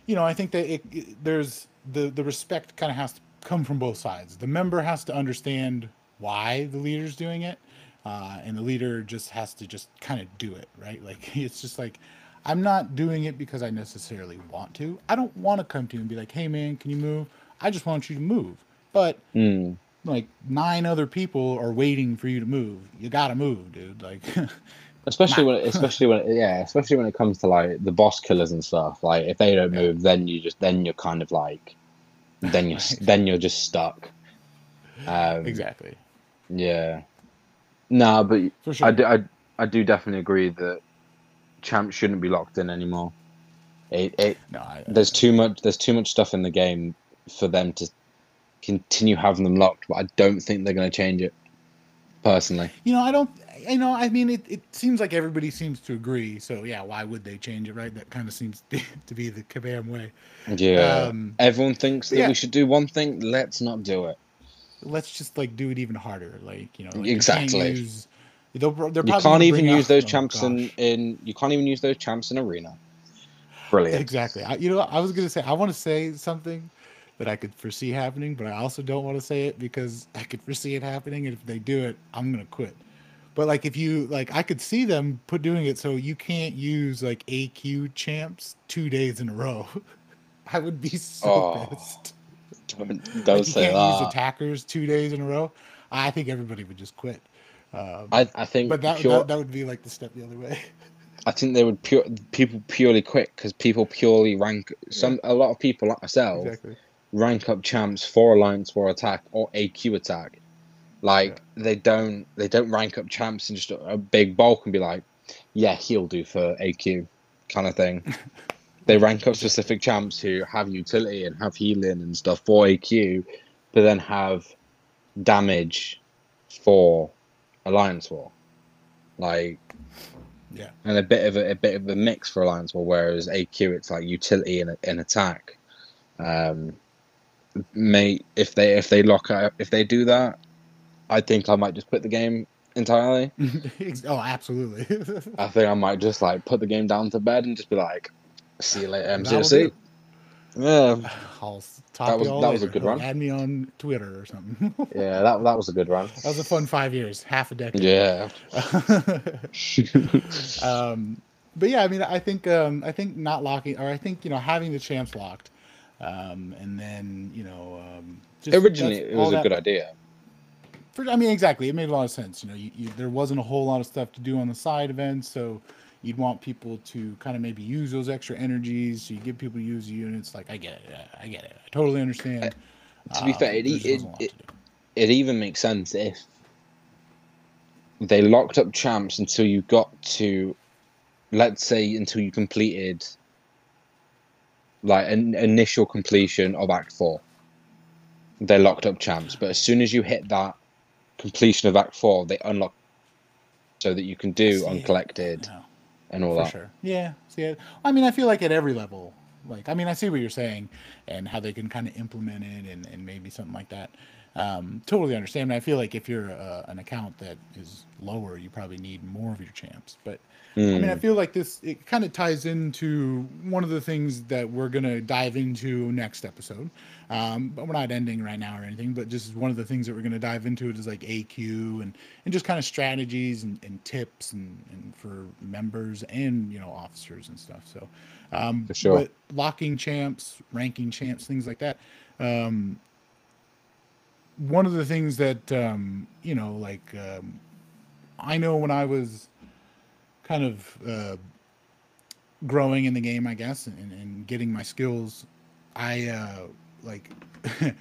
A: you know, I think that it, it- there's the the respect kind of has to come from both sides. The member has to understand why the leader's doing it, uh, and the leader just has to just kind of do it, right? Like it's just like, I'm not doing it because I necessarily want to. I don't want to come to you and be like, hey man, can you move? I just want you to move. But
B: Mm.
A: like nine other people are waiting for you to move. You gotta move, dude. Like,
B: especially when especially when yeah especially when it comes to like the boss killers and stuff like if they don't
A: Yeah.
B: move then you just then you're kind of like then you're then you're just stuck um
A: exactly
B: yeah no but
A: for sure.
B: I do, I, I do definitely agree that champs shouldn't be locked in anymore it, it
A: no, I,
B: there's too much there's too much stuff in the game for them to continue having them locked but I don't think they're going to change it personally
A: you know, I don't. You know, I mean, it, it seems like everybody seems to agree. So yeah, why would they change it, right? That kind of seems to be the Kabam way.
B: yeah
A: Um,
B: everyone thinks that
A: yeah.
B: we should do one thing let's not do it
A: let's just like do it even harder. Like you know, like,
B: Exactly.
A: You, use, they'll,
B: You can't even use
A: out-
B: those
A: oh,
B: champs in, in. You can't even use those champs in arena. Brilliant.
A: Exactly. I, you know, I was gonna say I want to say something that I could foresee happening, but I also don't want to say it because I could foresee it happening, and if they do it, I'm gonna quit. But like, if you like, I could see them put doing it so you can't use like AQ champs two days in a row. I would be so
B: Oh,
A: pissed.
B: Don't,
A: Like,
B: don't
A: you
B: say
A: can't use attackers two days in a row. I think everybody would just quit. Um,
B: I, I think
A: but that,
B: pure,
A: that that would be like the step the other way.
B: I think they would pure people purely quit because people purely rank some a lot of people like myself
A: exactly.
B: Rank up champs for alliance war attack or AQ attack. Like they don't they don't rank up champs in just a, a big bulk and be like, yeah, he'll do for AQ kind of thing. they rank up specific champs who have utility and have healing and stuff for AQ, but then have damage for alliance war. Like
A: Yeah.
B: and a bit of a, a bit of a mix for Alliance War, whereas AQ it's like utility and, and attack. Um, may if they if they lock out if they do that, I think I might just quit the game entirely.
A: oh, absolutely.
B: I think I might just like put the game down to bed and just be like, see you later,
A: do.
B: Yeah,
A: I'll talk
B: That was- that was a good run.
A: Add me on Twitter or something.
B: yeah, that that was a good run.
A: that was a fun five years, half a decade.
B: Yeah,
A: um, but yeah, I mean, I think um, I think not locking, or I think you know having the champs locked, um, and then you know um, just
B: originally it was a
A: that-
B: good idea.
A: For, I mean, exactly. It made a lot of sense. You know, you, you, there wasn't a whole lot of stuff to do on the side events, so you'd want people to kind of maybe use those extra energies. So you give people to use the units. Like, I get it. uh, I get it. I totally understand.
B: To be
A: Um,
B: fair, it, it,
A: wasn't a lot
B: it, it even makes sense if they locked up champs until you got to, let's say, until you completed like an initial completion of Act Four. they're locked up champs, but as soon as you hit that completion of Act Four, they unlock so that you can do
A: See,
B: uncollected and all that.
A: sure. Yeah. See, I, I mean, I feel like at every level, like, I mean, I see what you're saying and how they can kind of implement it and, and maybe something like that. Um, totally understand. And I feel like if you're uh, an account that is lower, you probably need more of your champs. But I mean, I
B: Hmm.
A: feel like this it kind of ties into one of the things that we're gonna dive into next episode. Um, but we're not ending right now or anything, but just one of the things that we're gonna dive into is like AQ and and just kind of strategies and, and tips and, and for members and you know officers and stuff. So, um,
B: For sure.
A: but locking champs, ranking champs, things like that. Um, one of the things that um, you know, like um, I know when I was kind of uh, growing in the game, I guess, and, and getting my skills, I uh, like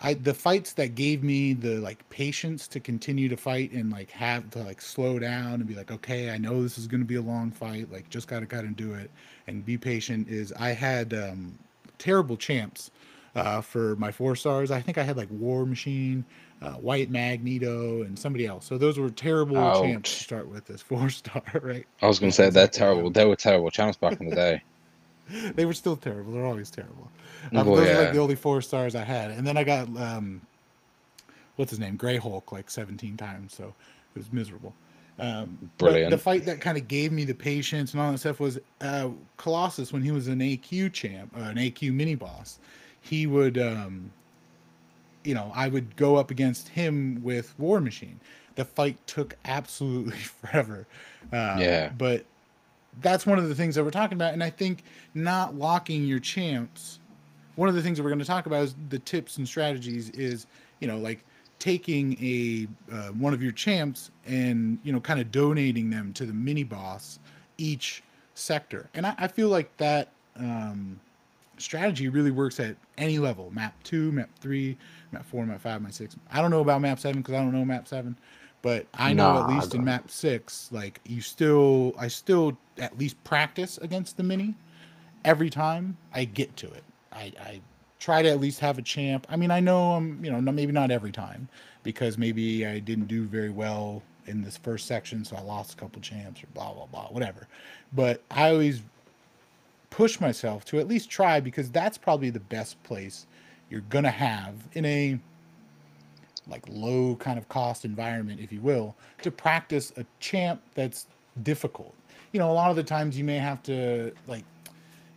A: I the fights that gave me the like patience to continue to fight and like have to like slow down and be like, okay, I know this is going to be a long fight, like just gotta kind of do it and be patient. Is I had um, terrible champs uh, for my four stars. I think I had like War Machine, uh, White Magneto, and somebody else. So those were terrible champs to start with as four star, right?
B: I was gonna say they're terrible. They were terrible champs back in the day.
A: they were still terrible. They're always terrible.
B: Well,
A: those are like the only four stars I had, and then I got um, what's his name, Gray Hulk, like seventeen times. So it was miserable. Um,
B: Brilliant.
A: the fight that kind of gave me the patience and all that stuff was uh, Colossus when he was an AQ champ, uh, an AQ mini boss. He would, um, you know, I would go up against him with War Machine. The fight took absolutely forever. Uh,
B: Yeah.
A: But that's one of the things that we're talking about. And I think not locking your champs, one of the things that we're going to talk about is the tips and strategies is, you know, like taking a uh, one of your champs and you know kind of donating them to the mini boss each sector and i, I feel like that um, strategy really works at any level. Map 2 map 3 map 4 map 5 map 6 i don't know about map 7 because i don't know map 7 but i know
B: Nah,
A: at least in map 6 like you still i still at least practice against the mini. Every time i get to it. I i try to at least have a champ. I mean i know i'm you know maybe not every time because maybe i didn't do very well in this first section so i lost a couple champs or blah blah blah whatever. But i always push myself to at least try because that's probably the best place you're gonna have in a like low kind of cost environment if you will to practice a champ that's difficult you know a lot of the times you may have to like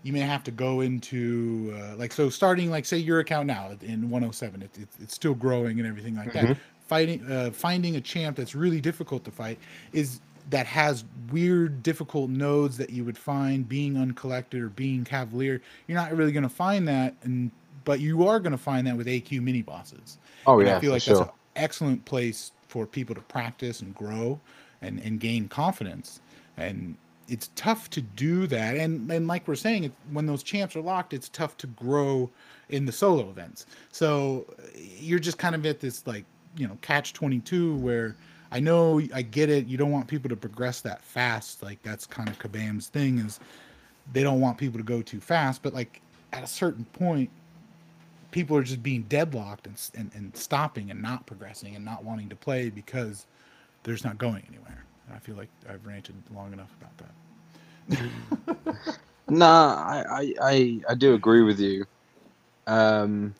A: you may have to go into uh, like so starting like say your account now in 107 it, it, it's still growing and everything like that
B: Mhm.
A: fighting uh, finding a champ that's really difficult to fight is that has weird difficult nodes that you would find being uncollected or being cavalier you're not really going to find that and but you are going to find that with aq mini bosses
B: Oh
A: and
B: yeah,
A: I feel like that's
B: sure.
A: an excellent place for people to practice and grow and, and gain confidence. And it's tough to do that. And and like we're saying, it, when those champs are locked, it's tough to grow in the solo events. So you're just kind of at this like you know catch twenty two where I know I get it. You don't want people to progress that fast. Like that's kind of Kabam's thing is they don't want people to go too fast. But like at a certain point, people are just being deadlocked and, and, and stopping and not progressing and not wanting to play because they're not going anywhere. And I feel like I've ranted long enough about that.
B: Nah, I, I, I do agree with you. Um,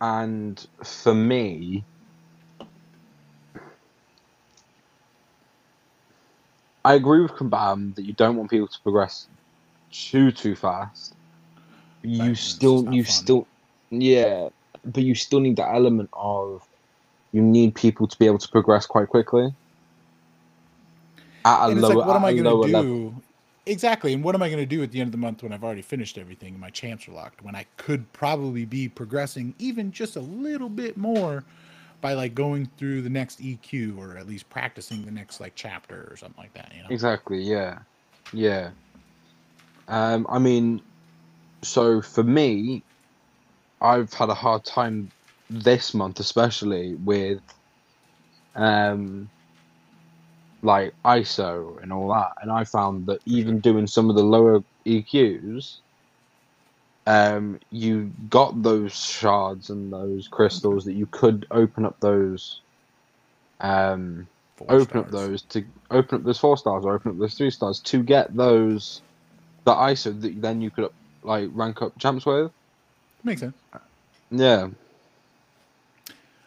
B: and for me, I agree with Kabam that you don't want people to progress too too fast. You still, you
A: fun.
B: still, yeah, but you still need that element of you need people to be able to progress quite quickly. At a
A: and
B: lower,
A: like, what am
B: at
A: I going
B: lower
A: to
B: level.
A: do? Exactly. And what am I going to do at the end of the month when I've already finished everything and my champs are locked? When I could probably be progressing even just a little bit more by like going through the next EQ or at least practicing the next like chapter or something like that. You know?
B: Exactly. Yeah. Yeah. Um, I mean, so for me, I've had a hard time this month, especially with, um, like ISO and all that, and I found that even doing some of the lower EQs, um, you got those shards and those crystals that you could open up those, um,
A: Four
B: open up those to open up those four stars or open up those three stars to get those the ISO that then you could like rank up champs with.
A: Makes sense.
B: Yeah,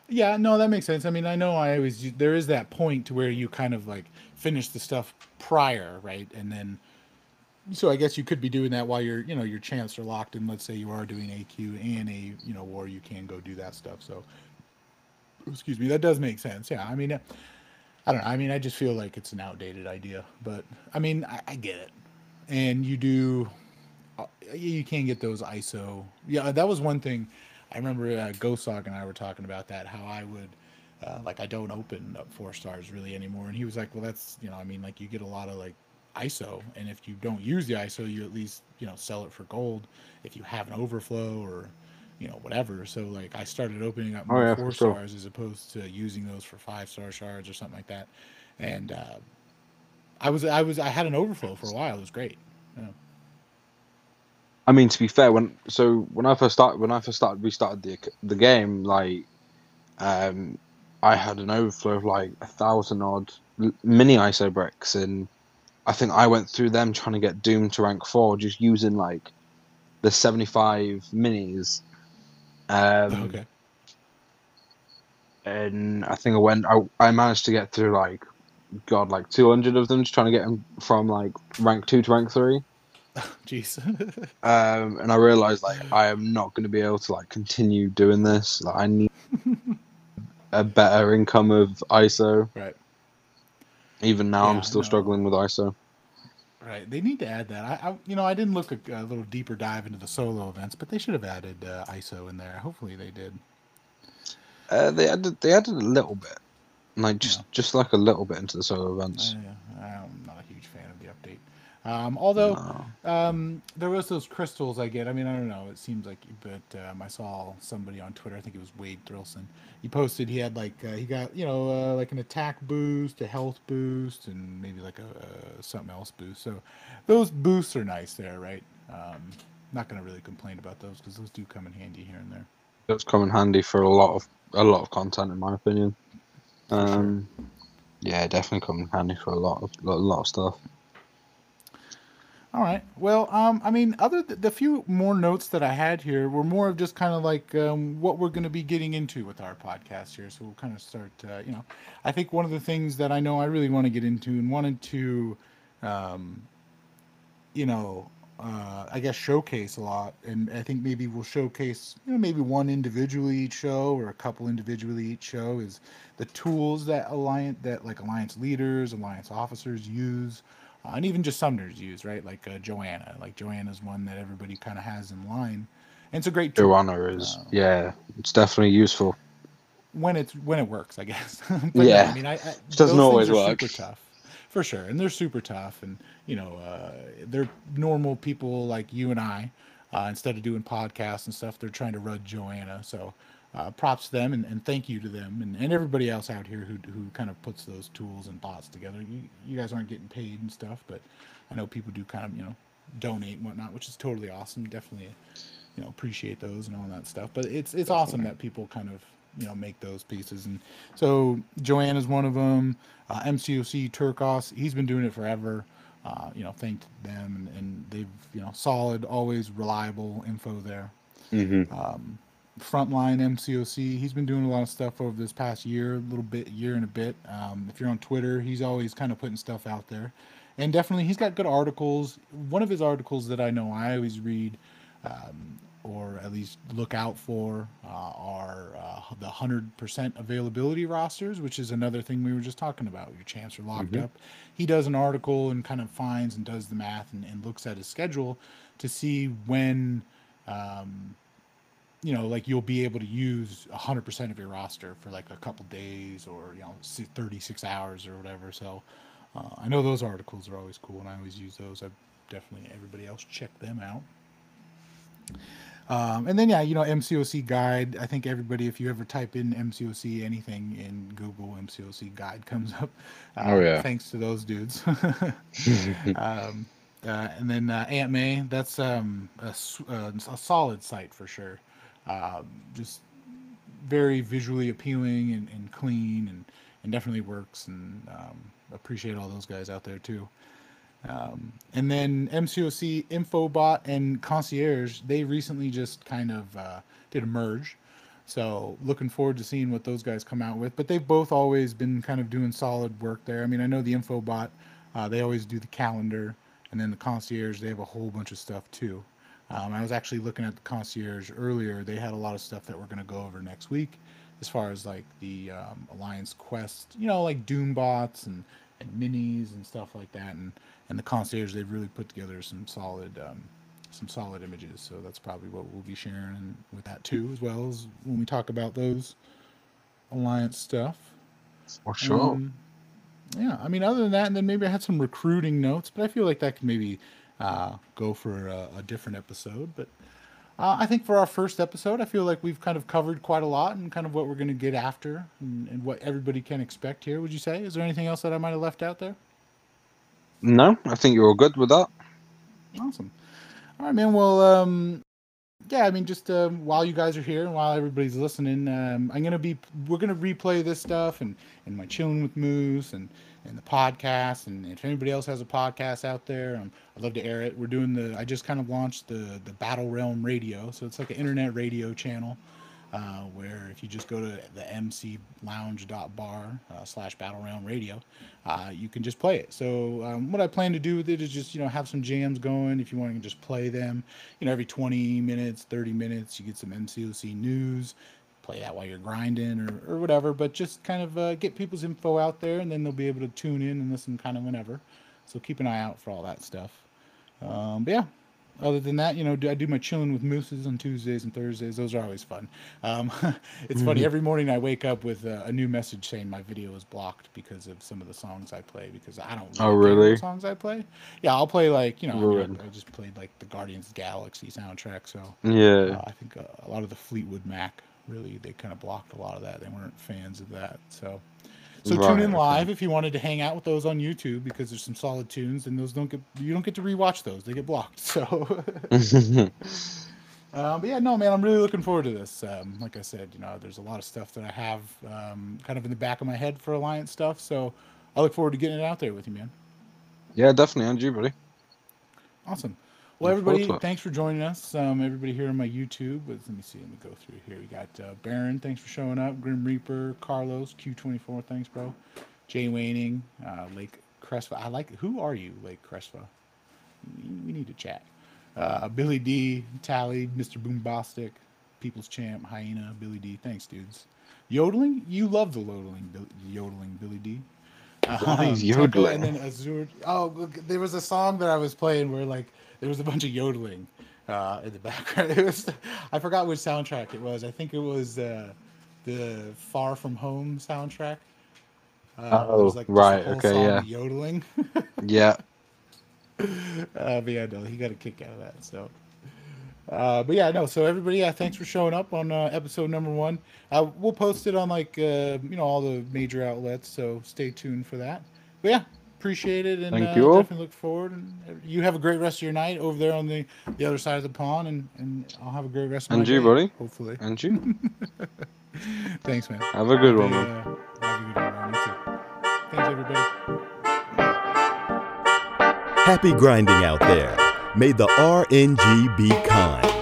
A: Yeah, no, that makes sense. I mean, I know I always there is that point to where you kind of like finish the stuff prior, right? And then so I guess you could be doing that while your you know your champs are locked and let's say you are doing AQ and a you know war you can go do that stuff. So excuse me, that does make sense. Yeah, I mean uh, I don't know. I mean, I just feel like it's an outdated idea, but I mean, I, I get it. And you do uh, you can get those ISO. Yeah, that was one thing. I remember uh, Gosog and I were talking about that. How I would, uh, like, I don't open up four stars really anymore. And he was like, "Well, that's you know, I mean, like, you get a lot of like ISO, and if you don't use the ISO, you at least you know sell it for gold if you have an overflow or you know whatever." So like, I started opening up
B: Oh, yeah,
A: four
B: sure.
A: stars as opposed to using those for five star shards or something like that. And uh, I was I was I had an overflow for a while. It was great. Yeah.
B: I mean to be fair, when so when I first started when I first started restarted the the game, like, um, I had an overflow of like a thousand odd mini ISO bricks, and I think I went through them trying to get Doom to rank four, just using like the seventy five minis. Um,
A: okay.
B: and I think I went. I, I managed to get through like, God, like two hundred of them, just trying to get them from like rank two to rank three.
A: Jeez.
B: Um, and I realized like I am not going to be able to like continue doing this. Like I need a better income of ISO.
A: right.
B: Even now,
A: Yeah,
B: I'm still
A: no.
B: struggling with ISO.
A: Right. They need to add that. I, I you know, I didn't look a, a little deeper dive into the solo events, but they should have added uh, ISO in there. Hopefully they did.
B: Uh, they added they added a little bit, like just
A: Yeah.
B: just like a little bit into the solo events.
A: Uh, I'm not a huge fan of the update. Um, although
B: No.
A: um, there was those crystals I get. I mean, I don't know. It seems like, but um, I saw somebody on Twitter. I think it was Wade Thrillson. He posted he had like uh, he got you know uh, like an attack boost, a health boost, and maybe like a, uh something else boost. So those boosts are nice there, right? Um, not gonna really complain about those because those do come in handy here and there.
B: It's come in handy for a lot of a lot of content, in my opinion. Um, yeah, definitely come in handy for a lot of a lot of stuff.
A: All right. Well, um, I mean, other th- the few more notes that I had here were more of just kind of like um, what we're going to be getting into with our podcast here. So we'll kind of start. Uh, you know, I think one of the things that I know I really want to get into and wanted to, um, you know, uh, I guess showcase a lot, and I think maybe we'll showcase, you know, maybe one individually each show or a couple individually each show is the tools that alliance that like alliance leaders, alliance officers use uh, and even just Summoners use, right? Like uh, Joanna. Like Joanna's one that everybody kind of has in line, and it's a great tool
B: Joanna is
A: Uh,
B: yeah, it's definitely useful.
A: when it's when it works, I guess. but
B: Yeah.
A: I mean, I, I
B: It doesn't always work.
A: Super tough, for sure, and they're super tough, and you know, uh, they're normal people like you and I. Uh, instead of doing podcasts and stuff, they're trying to run Joanna. So, uh, props to them, and, and thank you to them, and, and everybody else out here who who kind of puts those tools and bots together. You you guys aren't getting paid and stuff, but I know people do kind of you know donate and whatnot, which is totally awesome. Definitely, you know, appreciate those and all that stuff. But it's it's awesome that people kind of you know make those pieces. And so Joanne is one of them. Uh, MCOC Turkos, he's been doing it forever. Uh, you know, thank them, and, and they've you know solid, always reliable info there.
B: Mm-hmm.
A: Um, frontline MCOC, he's been doing a lot of stuff over this past year, a little bit, year and a bit. Um, if you're on Twitter, he's always kind of putting stuff out there, and definitely he's got good articles. One of his articles that I know I always read, um, or at least look out for, uh, are uh, the hundred percent availability rosters, which is another thing we were just talking about. Your champs are locked
B: Mhm.
A: up. He does an article and kind of finds and does the math and, and looks at his schedule to see when. Um, you know, like you'll be able to use 100% of your roster for like a couple days or, you know, 36 hours or whatever. So uh, I know those articles are always cool and I always use those. I definitely, everybody else check them out. Um, and then, yeah, you know, MCOC guide. I think everybody, if you ever type in MCOC anything in Google, MCOC guide comes up. Uh,
B: Oh, yeah.
A: Thanks to those dudes. um, uh, and then uh, Aunt May, that's um, a, uh, a solid site for sure. Um, just very visually appealing and, and clean and, and definitely works. And um, appreciate all those guys out there too. Um, and then MCOC Infobot and Concierge, they recently just kind of uh, did a merge. So looking forward to seeing what those guys come out with. But they've both always been kind of doing solid work there. I mean, I know the Infobot, uh, they always do the calendar, and then the Concierge, they have a whole bunch of stuff too. Um, I was actually looking at the Concierge earlier. They had a lot of stuff that we're going to go over next week, as far as like the um, Alliance Quest, you know, like Doom bots and, and minis and stuff like that. And and the Concierge, they've really put together some solid um, some solid images. So that's probably what we'll be sharing with that too, as well as when we talk about those Alliance stuff.
B: For sure.
A: Um, yeah, I mean, other than that, and then maybe I had some recruiting notes, but I feel like that could maybe uh, go for a, a different episode. But uh, I think for our first episode, I feel like we've kind of covered quite a lot and kind of what we're going to get after and, and what everybody can expect here. Would you say? Is there anything else that I might have left out there?
B: no, I think you're all good with that.
A: Awesome. All right, man. Well, um, yeah, I mean, just um, while you guys are here and while everybody's listening, um, I'm gonna be we're gonna replay this stuff and and my chilling with Moose and and the podcast and if anybody else has a podcast out there, um, I'd love to air it. We're doing the I just kind of launched the the Battle Realm Radio, so it's like an internet radio channel. Uh, where if you just go to the mclounge.bar uh, slash battle realm radio, uh, you can just play it. So um, what I plan to do with it is just you know have some jams going. If you want to just play them, you know every 20 minutes, 30 minutes, you get some MCOC news. Play that while you're grinding or, or whatever, but just kind of uh, get people's info out there, and then they'll be able to tune in and listen kind of whenever. So keep an eye out for all that stuff. Um, but yeah, other than that, you know, do- I do my chilling with mooses on Tuesdays and Thursdays. Those are always fun. Um, it's funny. Every morning I wake up with a, a new message saying my video is blocked because of some of the songs I play because I don't.
B: Oh,
A: care what
B: really?
A: Songs I play. Yeah, I'll play like you know. I, mean, I- just played like the Guardians of the Galaxy soundtrack, so
B: Yeah.
A: uh, I think uh, a lot of the Fleetwood Mac really they kind of blocked a lot of that. They weren't fans of that. So so tune
B: Right,
A: in
B: okay.
A: live if you wanted to hang out with those on YouTube because there's some solid tunes and those don't get you don't get to rewatch those. They get blocked. So uh, but yeah, no man, I'm really looking forward to this. Um, like I said, you know, there's a lot of stuff that I have um, kind of in the back of my head for Alliance stuff. So I look forward to getting it out there with you, man.
B: yeah, definitely. And you, buddy.
A: Awesome. Well, everybody, thanks for joining us. Um, everybody here on my YouTube. Let me see. Let me go through here. We got uh, Baron. Thanks for showing up. Grim Reaper. Carlos. Q24. Thanks, bro. Jay Waning. Uh, Lake Crespa. I like. Who are you, Lake Crespa? We need to chat. Uh, Billy D. Tally. Mr. Boombastic. People's Champ. Hyena. Billy D. Thanks, dudes. Yodeling. You love the yodeling. Yodeling. Billy D.
B: Is
A: Tempo
B: yodeling?
A: And then Azure. Oh, look, there was a song that I was playing where like there was a bunch of yodeling uh, in the background. It was I forgot which soundtrack it was. I think it was uh, the Far From Home soundtrack. Uh, was,
B: Oh,
A: just
B: right,
A: whole
B: okay,
A: song
B: yeah.
A: Yodeling.
B: Yeah.
A: uh, but yeah, no, he got a kick out of that. So, uh, but yeah, no. So everybody, yeah, thanks for showing up on uh, episode number one. Uh, we'll post it on like uh, you know all the major outlets. So stay tuned for that. But yeah, appreciate it and
B: Thank
A: uh,
B: you
A: definitely look forward. And you have a great rest of your night over there on the the other side of the pond, and and I'll have a great rest of my night.
B: And you,
A: day,
B: buddy.
A: Hopefully.
B: And you.
A: Thanks, man.
B: Have a good one, man.
A: a, uh, have a good one, man. Too. Thanks, everybody.
C: Happy grinding out there. May the RNG be kind.